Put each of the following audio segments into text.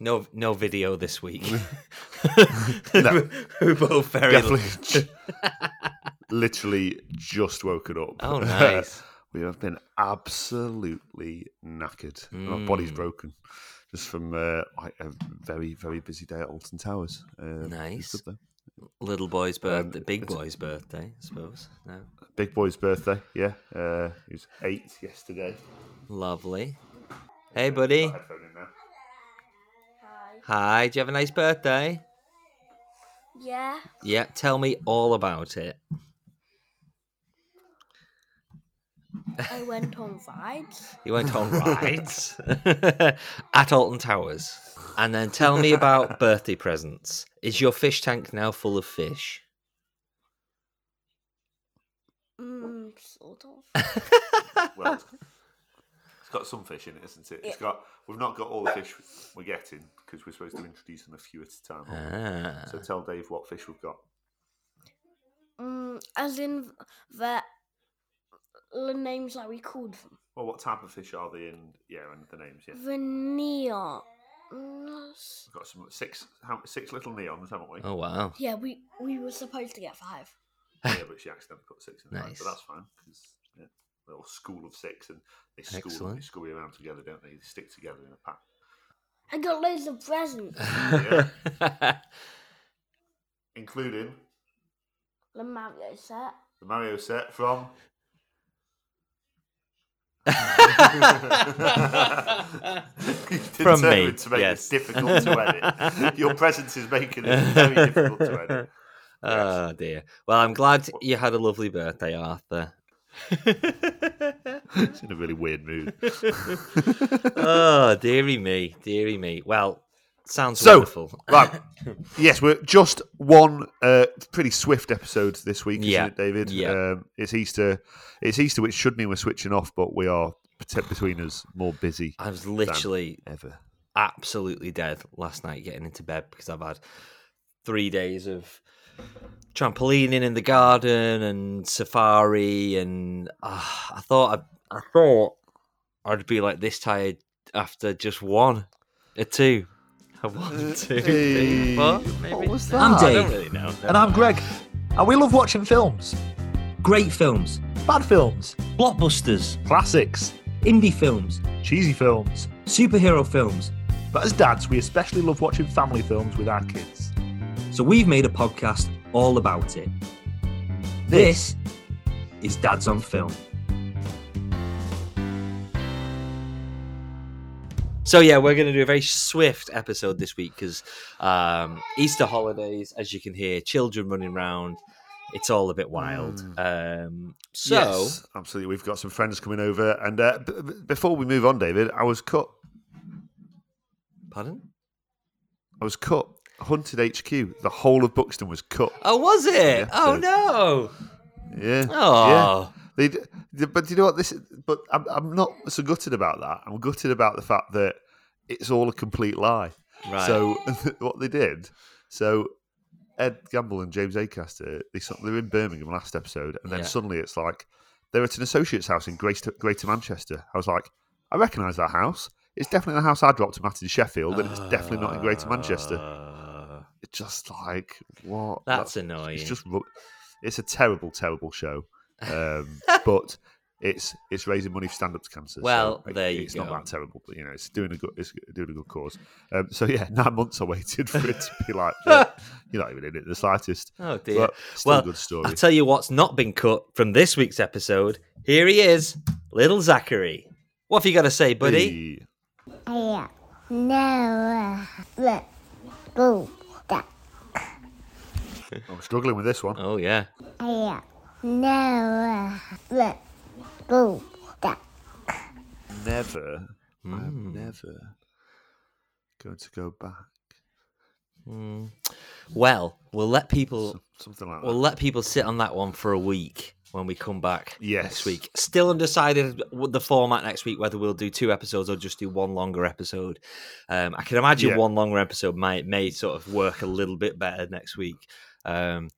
No, no video this week. No. We're both very. Definitely. Literally just woken up. Oh, nice. we have been absolutely knackered. My body's Mm. broken. Just from uh, a very, very busy day at Alton Towers. Was Nice. Little boy's birthday, Um, big boy's birthday, I suppose. No, Big boy's birthday, yeah. Uh, he was eight yesterday. lovely. Hey, buddy. Got headphone in now. Hi. Hi. Do you have a nice birthday? Yeah. Yeah. Tell me all about it. I went on rides. You went on rides at Alton Towers, and then tell me about birthday presents. Is your fish tank now full of fish? Mm, sort of. Well, it's, it's got some fish in it, isn't it? It's got. We've not got all the fish we're getting because we're supposed to introduce them a few at a time. Ah. So tell Dave what fish we've got. Mm, as in the, the names that we called them. Well, what type of fish are they? And yeah, and the names. Yeah, The neon. We've got some six, how, six little neons, haven't we? Oh wow. Yeah, we we were supposed to get five. Yeah, but she accidentally put six in. Nice. Nice. But that's fine because yeah, little school of six, and they school Excellent. they school you around together, don't they? They stick together in a pack. I got loads of presents. Yeah. Including the Mario set. the Mario set from. From me, Determined to make yes. it difficult to edit. Your presence is making it very difficult to edit. oh dear. Well, I'm glad you had a lovely birthday, Arthur. It's in a really weird mood. oh, dearie me, dearie me. Well, sounds So, wonderful. Right. Yes, we're just one uh, pretty swift episode this week, isn't Yeah. it, David? Yeah. Um, it's Easter. It's Easter, which should mean we're switching off, but we are between us more busy I was literally ever. absolutely dead last night getting into bed because I've had three days of trampolining in the garden and safari, and uh, I thought I, I thought I'd be like this tired after just one, a two. A one, two, three, four, maybe. What was I'm that? I don't Dave. really know. And I'm Greg. And we love watching films. Great films, Bad films, blockbusters, classics, indie films, cheesy films. superhero films. But as dads, we especially love watching family films with our kids. So we've made a podcast all about it. This is Dads on Film. So yeah, we're going to do a very swift episode this week because um, Easter holidays, as you can hear, children running around. It's all a bit wild. Um, so yes, absolutely. We've got some friends coming over. And uh, b- b- before we move on, David, I was cut. pardon? I was cut. Hunted HQ. The whole of Buxton was cut. Oh, was it? Yeah, oh so- no! Yeah. Oh, Yeah. They, but do you know what this? But I'm, I'm not so gutted about that. I'm gutted about the fact that it's all a complete lie. right. So what they did, so Ed Gamble and James Acaster, they sort- they were in Birmingham last episode, and then Yeah. suddenly it's like they're at an associate's house in Greater, Greater Manchester. I was like, I recognise that house. It's definitely the house I dropped him at in Sheffield, and it's definitely not in Greater Manchester. It's just like what? That's That- annoying. It's just it's a terrible, terrible show. Um, but it's it's raising money for stand up to cancer. Well, so it- there you it's go. not that terrible, but you know, it's doing a good it's doing a good cause. Um, so yeah, nine months I waited for it to be like yeah, you're not even in it the slightest. oh dear. But still well, a good story. I'll tell you what's not been cut from this week's episode. Here he is, little Zachary. What have you got to say, buddy? Hey. I never let go that I'm struggling with this one. Oh yeah. I never let go that Never, Hmm. I'm never going to go back. Well, we'll let people Something like that. we'll let people sit on that one for a week when we come back Yes. next week. Still undecided with the format next week whether we'll do two episodes or just do one longer episode. Um, I can imagine Yeah. one longer episode might may sort of work a little bit better next week. Um,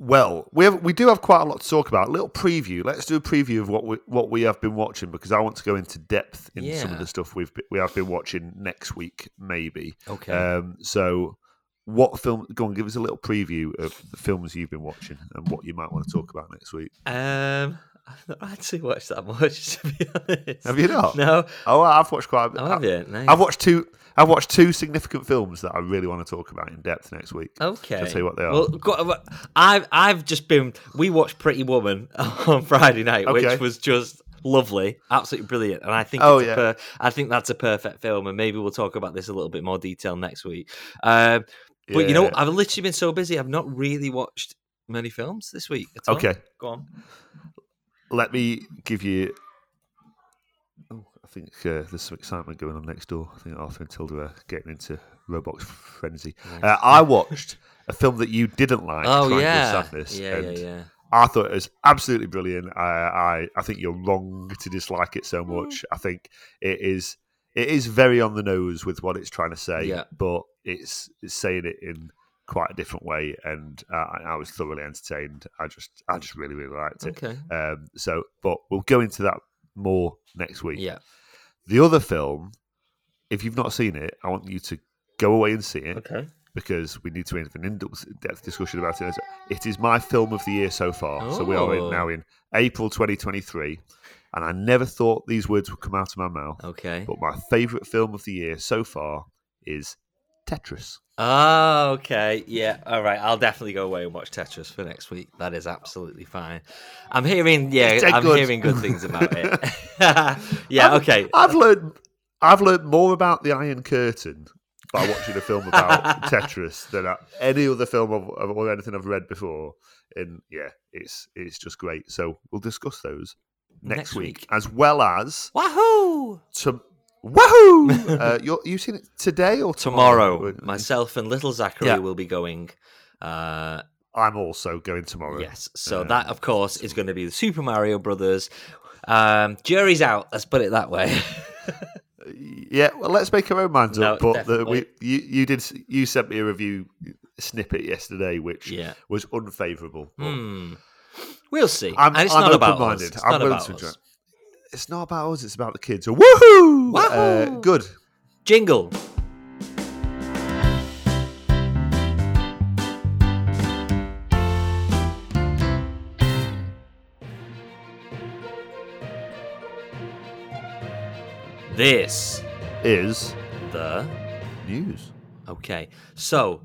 Well, we have, we do have quite a lot to talk about. A little preview. Let's do a preview of what we what we have been watching because I want to go into depth in some of the stuff we've we have been watching next week, maybe. Okay. Um, so, what film? Go on, give us a little preview of the films you've been watching and what you might want to talk about next week. um, I've not actually watched that much to be honest. Have you not? No. Oh, I've watched quite. a bit. Oh, have you? Nice. I've watched two. I've watched two significant films that I really want to talk about in depth next week. Okay. Shall I tell you what they are? Well, I've I've just been. We watched Pretty Woman on Friday night, Okay. which was just lovely, absolutely brilliant. And I think Oh, yeah. per- I think that's a perfect film, and maybe we'll talk about this a little bit more detail next week. Um, But you know, I've literally been so busy. I've not really watched many films this week. At all. Okay. go on. Let me give you. Oh, I think uh, there's some excitement going on next door. I think Arthur and Tilda are getting into Roblox frenzy. Uh, I watched a film that you didn't like, Oh yeah, Sadness, yeah, yeah, and yeah. I thought it was absolutely brilliant. I, I, I think you're wrong to dislike it so much. I think it is, it is very on the nose with what it's trying to say, Yeah. but it's, it's saying it in quite a different way, and uh, I was thoroughly entertained. I just, I just really, really liked it. Okay. Um, so, but we'll go into that more next week. Yeah. The other film, if you've not seen it, I want you to go away and see it Okay. because we need to have an in-depth discussion about it. It is my film of the year so far. So we are Oh. in, now in April 2023, and I never thought these words would come out of my mouth. Okay. But my favourite film of the year so far is Tetris. Oh, okay. Yeah. All right. I'll definitely go away and watch Tetris for next week. That is absolutely fine. I'm hearing, yeah, I'm good. hearing good things about it. yeah. I've- Okay. I've learned, I've learned more about the Iron Curtain by watching a film about Tetris than any other film or anything I've read before. And yeah, it's it's just great. So we'll discuss those next, Next week, week. as well as Wahoo! to wahoo. uh, you're, you seen it today or tomorrow? Tomorrow, myself and little Zachary Yeah. will be going. Uh, I'm also going tomorrow. yes. So Um, that, of course, is going to be the Super Mario Brothers. Um, jury's out. Let's put it that way. Yeah, well, let's make our own minds No, up. But the, we, you, you did, you sent me a review snippet yesterday, which yeah. was unfavourable. but Hmm. We'll see. I'm, and it's I'm not about us. open-minded. It's I'm not willing about to enjoy us. It. It's not about us. It's about the kids. So, woohoo! Uh, good. Jingle. This Is the news. okay. So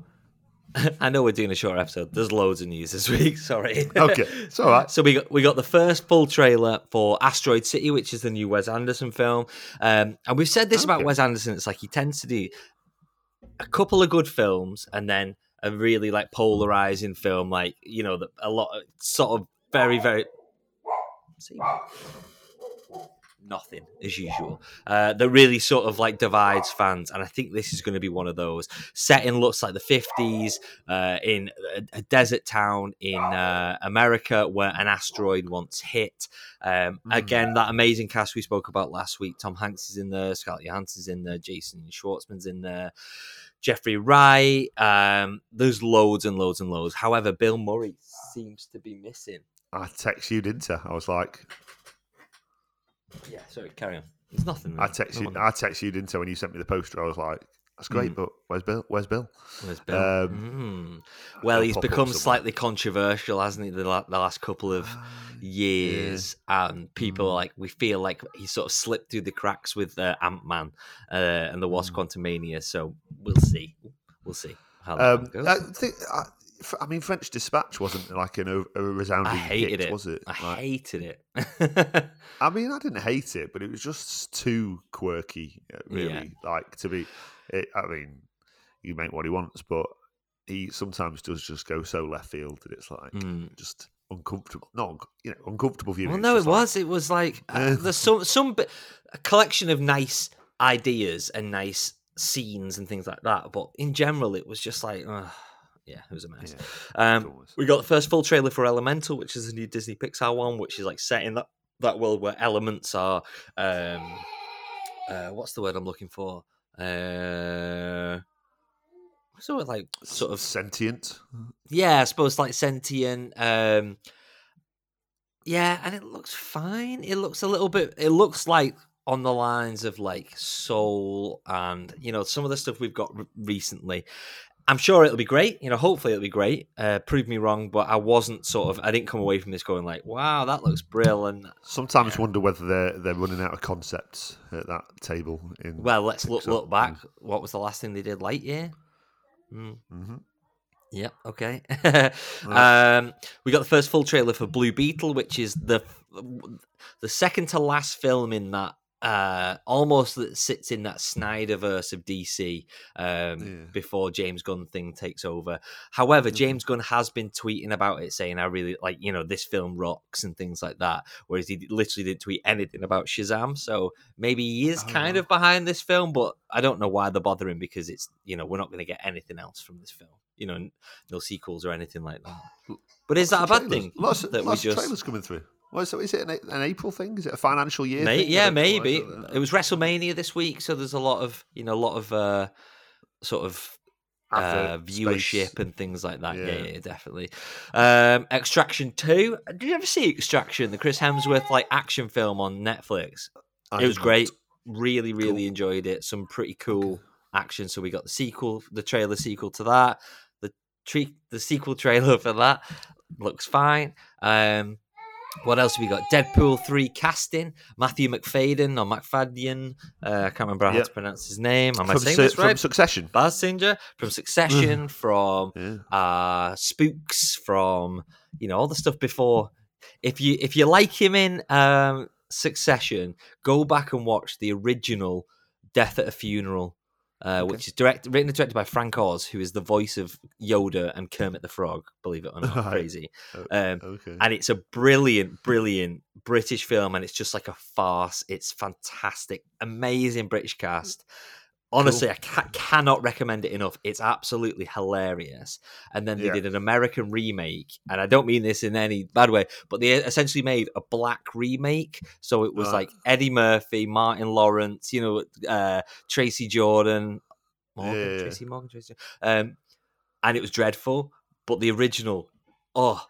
I know we're doing a short episode. There's loads of news this week. Sorry. Okay, it's all right. So we got we got the first full trailer for Asteroid City, which is the new Wes Anderson film. Um, and we've said this about Wes Anderson. It's like he tends to do a couple of good films and then a really like polarizing film, like you know, the, a lot of sort of very very. See? Nothing as usual. Uh, that really sort of like divides fans, and I think this is going to be one of those. Setting looks like the fifties uh, in a, a desert town in uh, America where an asteroid once hit. Um, Mm. Again, that amazing cast we spoke about last week. Tom Hanks is in there, Scarlett Johansson's in there, Jason Schwartzman's in there, Jeffrey Wright. Um, there's loads and loads and loads. However, Bill Murray seems to be missing. I text you, didn't I? I was like, Yeah, sorry, carry on. There's nothing. I there. text No you, I text you, didn't I? When you sent me the poster, I was like, that's great, Mm. but where's Bill? Where's Bill? Where's Bill? Um, Mm. Well, he's become slightly controversial, hasn't he? The, la- the last couple of Ah, years, and people Mm. like we feel like he sort of slipped through the cracks with uh, Ant Man uh, and the Wasp Mm. Quantumania. So we'll see. We'll see how that Um, goes. I, think, I, f- I mean, French Dispatch wasn't like an, a resounding I hated hit, it. was it? I Like, hated it. I mean, I didn't hate it, but it was just too quirky, uh, really. Like to be, it, I mean, you make what he wants, but he sometimes does just go so left field that it's like Mm. just uncomfortable. Not you know uncomfortable viewing. Well, no, it like- was. It was like uh, there's some some bit, a collection of nice ideas and nice scenes and things like that. But in general, it was just like, uh, yeah, it was a mess. Yeah, Um, was. we got the first full trailer for Elemental, which is a new Disney Pixar one, which is like set in that that world where elements are. Um, uh, what's the word I'm looking for? Uh, sort of like sort of sentient. yeah, I suppose like sentient. Um, yeah, and it looks fine. It looks a little bit. It looks like on the lines of like Soul and you know some of the stuff we've got re- recently. I'm sure it'll be great. You know, hopefully it'll be great. Uh, prove me wrong, but I wasn't sort of. I didn't come away from this going like, "Wow, that looks brilliant." Sometimes wonder whether they're they're running out of concepts at that table. In Well, let's look look back. What was the last thing they did? Lightyear. Mm. hmm Yep. Okay. um, we got the first full trailer for Blue Beetle, which is the the second to last film in that uh, almost that sits in that Snyderverse of DC um, Yeah. before James Gunn thing takes over. However, Mhm. James Gunn has been tweeting about it, saying I really like you know this film rocks and things like that. Whereas he literally didn't tweet anything about Shazam, so maybe he is Oh, kind wow. of behind this film, but I don't know why they're bothering because it's you know we're not going to get anything else from this film. You know, no sequels or anything like that. But is that a bad thing? Lots, that lots we of just trailers coming through. Well, so is it an, an April thing? Is it a financial year? May- thing? Yeah, don't know. I maybe it was WrestleMania this week, so there's a lot of you know a lot of uh, sort of uh, viewership space. and things like that. Yeah, Yeah. yeah, definitely. Um, Extraction Two. Did you ever see Extraction, the Chris Hemsworth like action film on Netflix? I it was great. Really, really Cool. enjoyed it. Some pretty cool action. So we got the sequel, the trailer sequel to that. The tre- the sequel trailer for that looks fine. Um, what else have we got? Deadpool three casting. Matthew McFadden or McFadden. Uh, I can't remember how Yep. to pronounce his name. Am I From, saying Su- this from right? Succession. Basinger from Succession, from Yeah. uh spooks from you know all the stuff before if you if you like him in um succession go back and watch the original death at a funeral uh, which is direct, written and directed by Frank Oz, who is the voice of Yoda and Kermit the Frog. Believe it or not, crazy. Um, Okay. and it's a brilliant, brilliant British film, and it's just like a farce. It's fantastic, amazing British cast. Honestly, I ca- cannot recommend it enough. It's absolutely hilarious. And then they Yeah. did an American remake, and I don't mean this in any bad way, but they essentially made a black remake. So it was Right. like Eddie Murphy, Martin Lawrence, you know, uh, Tracy Jordan, Morgan, yeah. Tracy Morgan, Tracy, um, and it was dreadful. But the original, oh,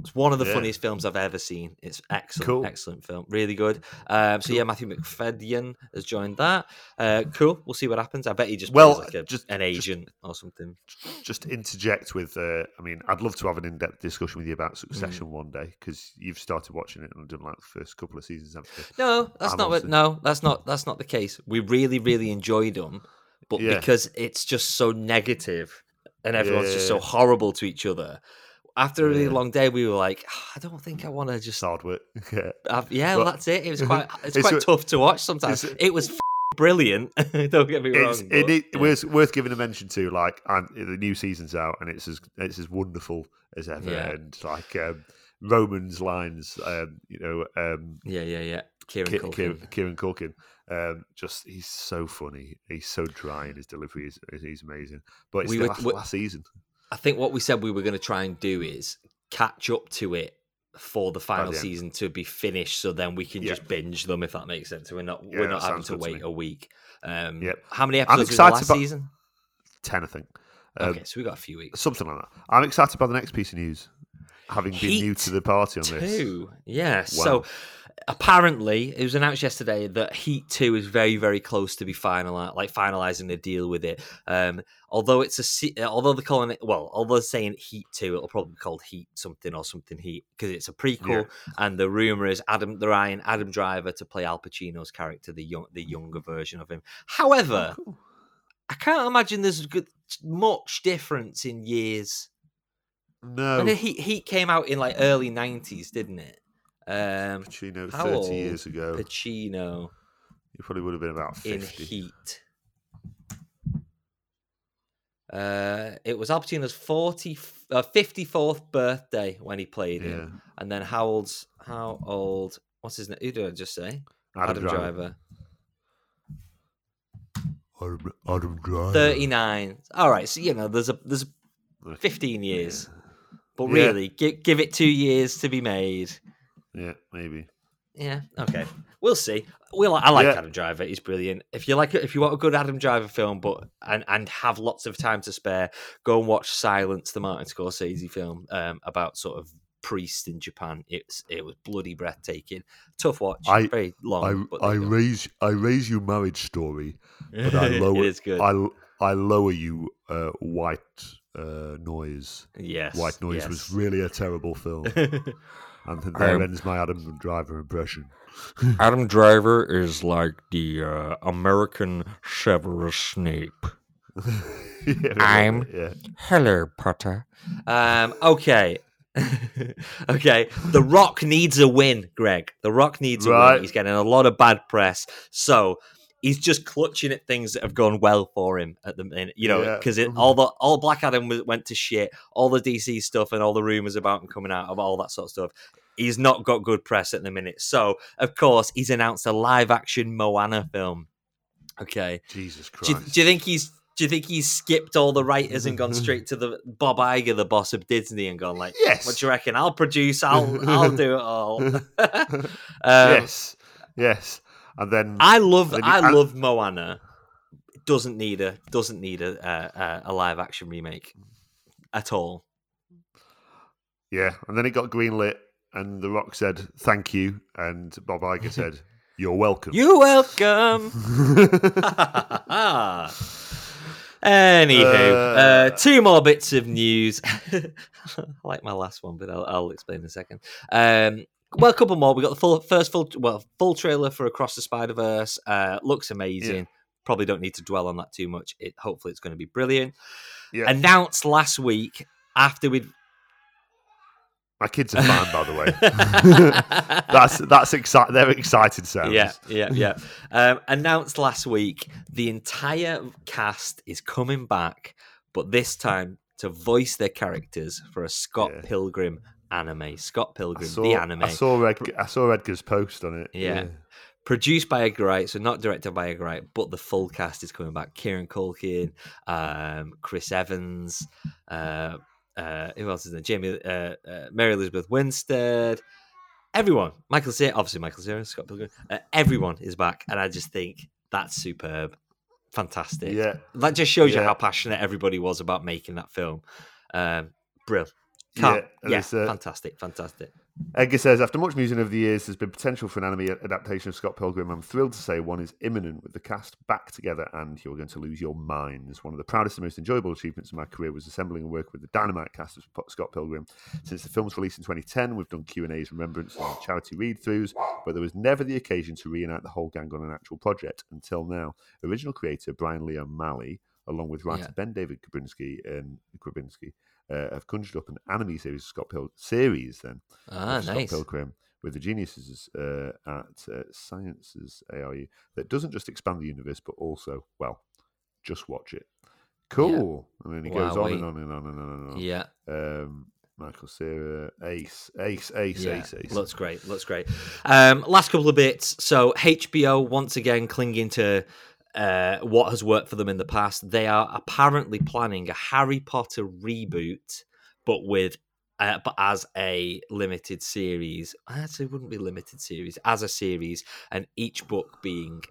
it's one of the Yeah. funniest films I've ever seen. It's excellent, Cool. excellent film, really good. Um, so yeah, Matthew McFadden has joined that. Uh, cool. We'll see what happens. I bet he just Well, plays like a, just- an just- agent or something. just interject with uh, I mean, I'd love to have an in depth discussion with you about Mm. Succession one day because you've started watching it and done like the first couple of seasons. haven't you? No, that's I'm not what. No, that's not. That's not the case. We really, really enjoyed them, but Yeah. because it's just so negative and everyone's just so horrible to each other. After a really Yeah. long day, we were like, "Ah, I don't think I want to just. Hard work. yeah. Yeah, well, But- that's it. It was quite. It's, It's quite tough to watch sometimes. It was f- brilliant. don't get me wrong. It's, but, it, it, yeah. was worth giving a mention to. Like, and the new season's out, and it's as it's as wonderful as ever. Yeah. And like um, Roman's lines, um, you know, um, Yeah, yeah, yeah. Kieran Ki- Culkin. Kieran, Kieran Culkin, um, just he's so funny. He's so dry in his delivery. He's, he's amazing. But it's We the were- last, we- last season. I think what we said we were going to try and do is catch up to it for the final the season to be finished, so then we can Yeah. just binge them if that makes sense. So We're not Yeah, we're not having to good to wait a week. Um, Yep. How many episodes was the excited last about- season? Ten, I think. Um, okay, so we got a few weeks. Something like that. I'm excited by the next piece of news. Having been new to the party on this. Two, yeah. Wow. So apparently, it was announced yesterday that Heat Two is very, very close to be final, like finalizing the deal with it. Um, although it's a, although they're calling it, well, although they're saying Heat Two, it'll probably be called Heat something or something Heat because it's a prequel. And the rumor is Adam, they're eyeing Adam Driver to play Al Pacino's character, the young, the younger version of him. However, Oh, cool. I can't imagine there's good, much difference in years. No. And Heat, Heat came out in like early '90s, didn't it? Um, Pacino, how 30 old years ago. Pacino He probably would have been about 50. in Heat. Uh, it was Al Pacino's 40, uh, 54th birthday when he played Yeah. him. And then how old's how old? What's his name? Who did I just say? Adam, Driver. Driver. Adam, Adam Driver. 39. All right, so you know there's a there's 15 years. But Yeah. really, give give it 2 years to be made. Yeah, maybe. Yeah, okay. We'll see. well, I like Yeah. Adam Driver. He's brilliant. If you like, if you want a good Adam Driver film, but and and have lots of time to spare, go and watch Silence, the Martin Scorsese film um, about sort of priests in Japan. It's it was bloody breathtaking. Tough watch. I- very long. I, but I raise I raise you marriage story, but I lower it is good. I, I lower you uh, white uh, noise. yes, White noise yes. was really a terrible film, and there Um, ends my Adam Driver impression. Adam Driver is like the uh, American Severus Snape. Yeah, I'm- yeah. Hello, Potter. Um, okay. okay. The Rock needs a win, Greg. The Rock needs a win. He's getting a lot of bad press. So he's just clutching at things that have gone well for him at the minute. You know, Yeah. because all the all Black Adam went to shit, all the DC stuff and all the rumors about him coming out of all that sort of stuff. He's not got good press at the minute. So, of course, he's announced a live action Moana film. Okay. Jesus Do you, Christ. do you think he's do you think he's skipped all the writers and gone straight to the Bob Iger, the boss of Disney, and gone like, Yes. "What do you reckon? I'll produce. I'll I'll do it all." um, yes, yes, and then I love then I and- love Moana. Doesn't need a doesn't need a a, a live action remake at all. yeah, and then it got greenlit, and The Rock said thank you, and Bob Iger said you're welcome. You're welcome. Anywho, uh, Uh, two more bits of news. I like my last one, but I'll, I'll explain in a second. Um, well, a couple more. We got the full first full well full trailer for Across the Spider Verse. Uh, looks amazing. Probably don't need to dwell on that too much. It hopefully it's going to be brilliant. yeah, Announced last week after we'd my kids are fine, by the way. that's that's exciting. They're excited sounds. Yeah, yeah, yeah. Um, announced last week, the entire cast is coming back, but this time to voice their characters for a Scott Yeah. Pilgrim anime. Scott Pilgrim, saw, the anime, I saw Ed, I saw Edgar's post on it. Yeah. produced by Edgar Wright, so not directed by Edgar Wright, but the full cast is coming back. Kieran Culkin, um, Chris Evans, uh, uh, who else is there? Jamie, uh, uh, Mary Elizabeth Winstead. Everyone, Michael Cera, obviously Michael Cera, Scott Pilgrim, uh, everyone is back, and I just think that's superb, fantastic. yeah. that just shows you how passionate everybody was about making that film. Um, brill, Yeah, Can't- and yeah, uh, fantastic, fantastic. Edgar says, after much musing over the years, there's been potential for an anime adaptation of Scott Pilgrim. I'm thrilled to say one is imminent with the cast back together, and you're going to lose your minds. One of the proudest and most enjoyable achievements of my career was assembling and working with the dynamite cast of Scott Pilgrim. Since the film's release in 2010, we've done Q and A's, remembrance, and charity read-throughs, but there was never the occasion to reunite the whole gang on an actual project until now. Original creator Brian Lee O'Malley, along with writer Yeah. Ben David Grabinski and Grabinski, uh, have conjured up an anime series, Scott Pilgrim series. Then Ah, of Scott. Pilgrim with the geniuses uh, at uh, Science SARU that doesn't just expand the universe, but also, well, just watch it. Cool. And then he goes on wait. and on and on and on and on. Yeah. Um, Michael Cera, ace, ace, ace, Yeah, ace, ace. looks great. Looks great. Um, last couple of bits. So HBO once again clinging to uh, what has worked for them in the past. They are apparently planning a Harry Potter reboot, but with uh, but as a limited series. Actually, it wouldn't be limited series as a series, and each book being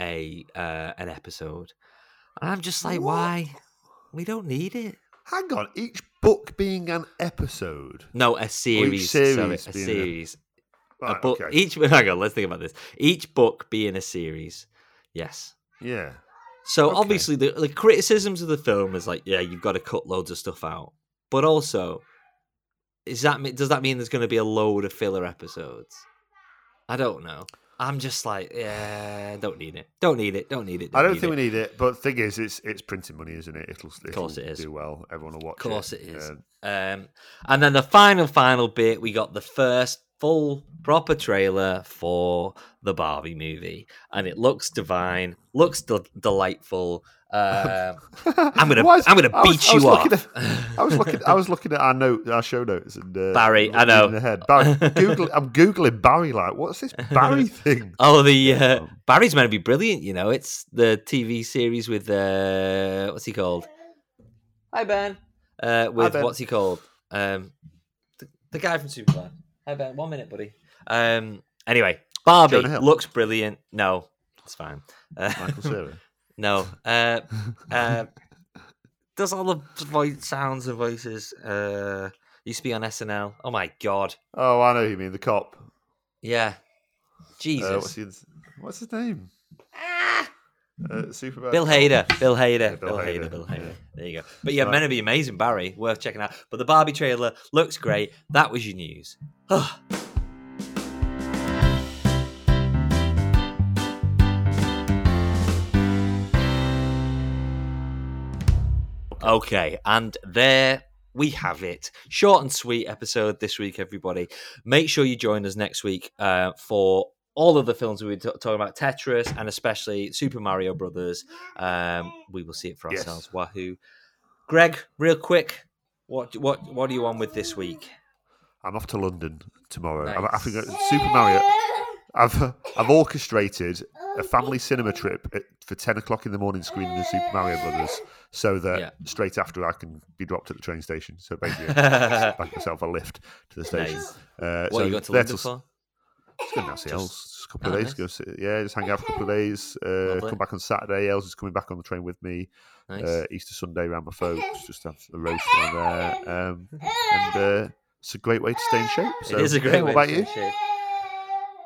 a uh, an episode. And I'm just like, What? why? We don't need it. Hang on, each book being an episode. No, a series. sorry, series a a- series. a Right, book okay. each hang on let's think about this each book being a series yes Yeah. so Okay. obviously the, the criticisms of the film is like yeah you've got to cut loads of stuff out but also is that me- does that mean there's going to be a load of filler episodes i don't know i'm just like yeah don't need it don't need it don't need it I don't think it. we need it, but thing is, it's it's printing money, isn't it? It'll, it'll course it is. do well. Everyone will watch it. Of course it. it is. Um, Um, and then the final, final bit, we got the first full proper trailer for the Barbie movie, and it looks divine, looks de- delightful. Um, I'm gonna, is- I'm gonna I beat was you looking off. I was looking. I was looking at our note, our show notes, and uh, Barry, I know. reading Ahead. Barry, Google, I'm googling Barry. Like, what's this Barry thing? Oh, the uh, Barry's meant to be brilliant. You know, it's the TV series with uh, what's he called? Hi Ben. Uh, with Ben. what's he called? Um, the, the guy from Superman. Hi Ben. One minute, buddy. Um. Anyway, Barbie Jonah Hill. looks brilliant. No, it's fine. Uh, Michael Cera. no. Uh, uh, does all the voice sounds and voices. Uh, used to be on SNL. Oh my god. Oh, I know who you mean. The cop. Yeah. Jesus. Uh, what's, his, what's his name? Uh, Superbad. Bill Hader. Bill Hader. Yeah, Bill Bill Hader. Hader, Bill Hader. yeah. There you go. But yeah, Right. meant to be amazing, Barry. Worth checking out. But the Barbie trailer looks great. That was your news. okay, and there we have it. Short and sweet episode this week, everybody. Make sure you join us next week uh, for all of the films we were t- talking about Tetris and especially Super Mario Brothers. Um, we will see it for Yes. ourselves. Wahoo! Greg, real quick, what what what are you on with this week? I'm off to London tomorrow. I'm, I Nice. think Super Mario. I've I've orchestrated a family cinema trip at, for ten o'clock in the morning, screening the Super Mario Brothers, so that Yeah. straight after I can be dropped at the train station. So basically, back myself a lift to the station. Nice. Uh, What so you got to London for? Just going down to see Els. Just a couple Oh, of days. nice. Yeah, just hang out for a couple of days. Uh, come back on Saturday. Els is coming back on the train with me. Nice. Uh, Easter Sunday around my folks. Just have a roast there. Um, and uh, it's a great way to stay in shape. So, it is a great What way about you? shape.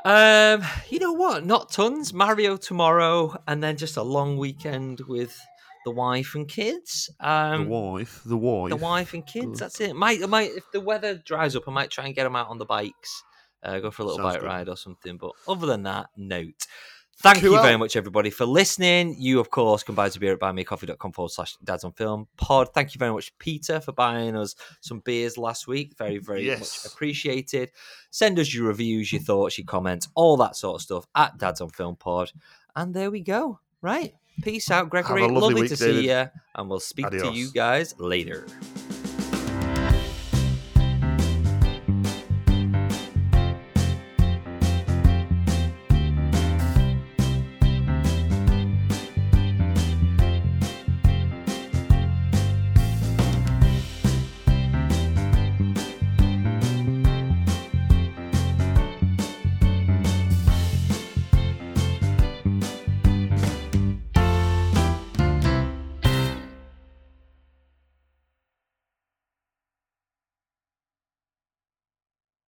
Um, you know what? Not tons. Mario tomorrow, and then just a long weekend with the wife and kids. Um, the wife. The wife. the wife and kids. That's it. Might, might if the weather dries up, I might try and get them out on the bikes, uh, go for a little Sounds bike good. ride or something. But other than that, note. Thank you very much, everybody, for listening. You, of course, can buy us a beer at buymeacoffee.com forward slash dads on film pod. Thank you very much, Peter, for buying us some beers last week. Very, very Yes. much appreciated. Send us your reviews, your thoughts, your comments, all that sort of stuff at dads on film pod. And there we go. Right. Peace out, Gregory. lovely Lovely week, to David. see you. And we'll speak to you guys later.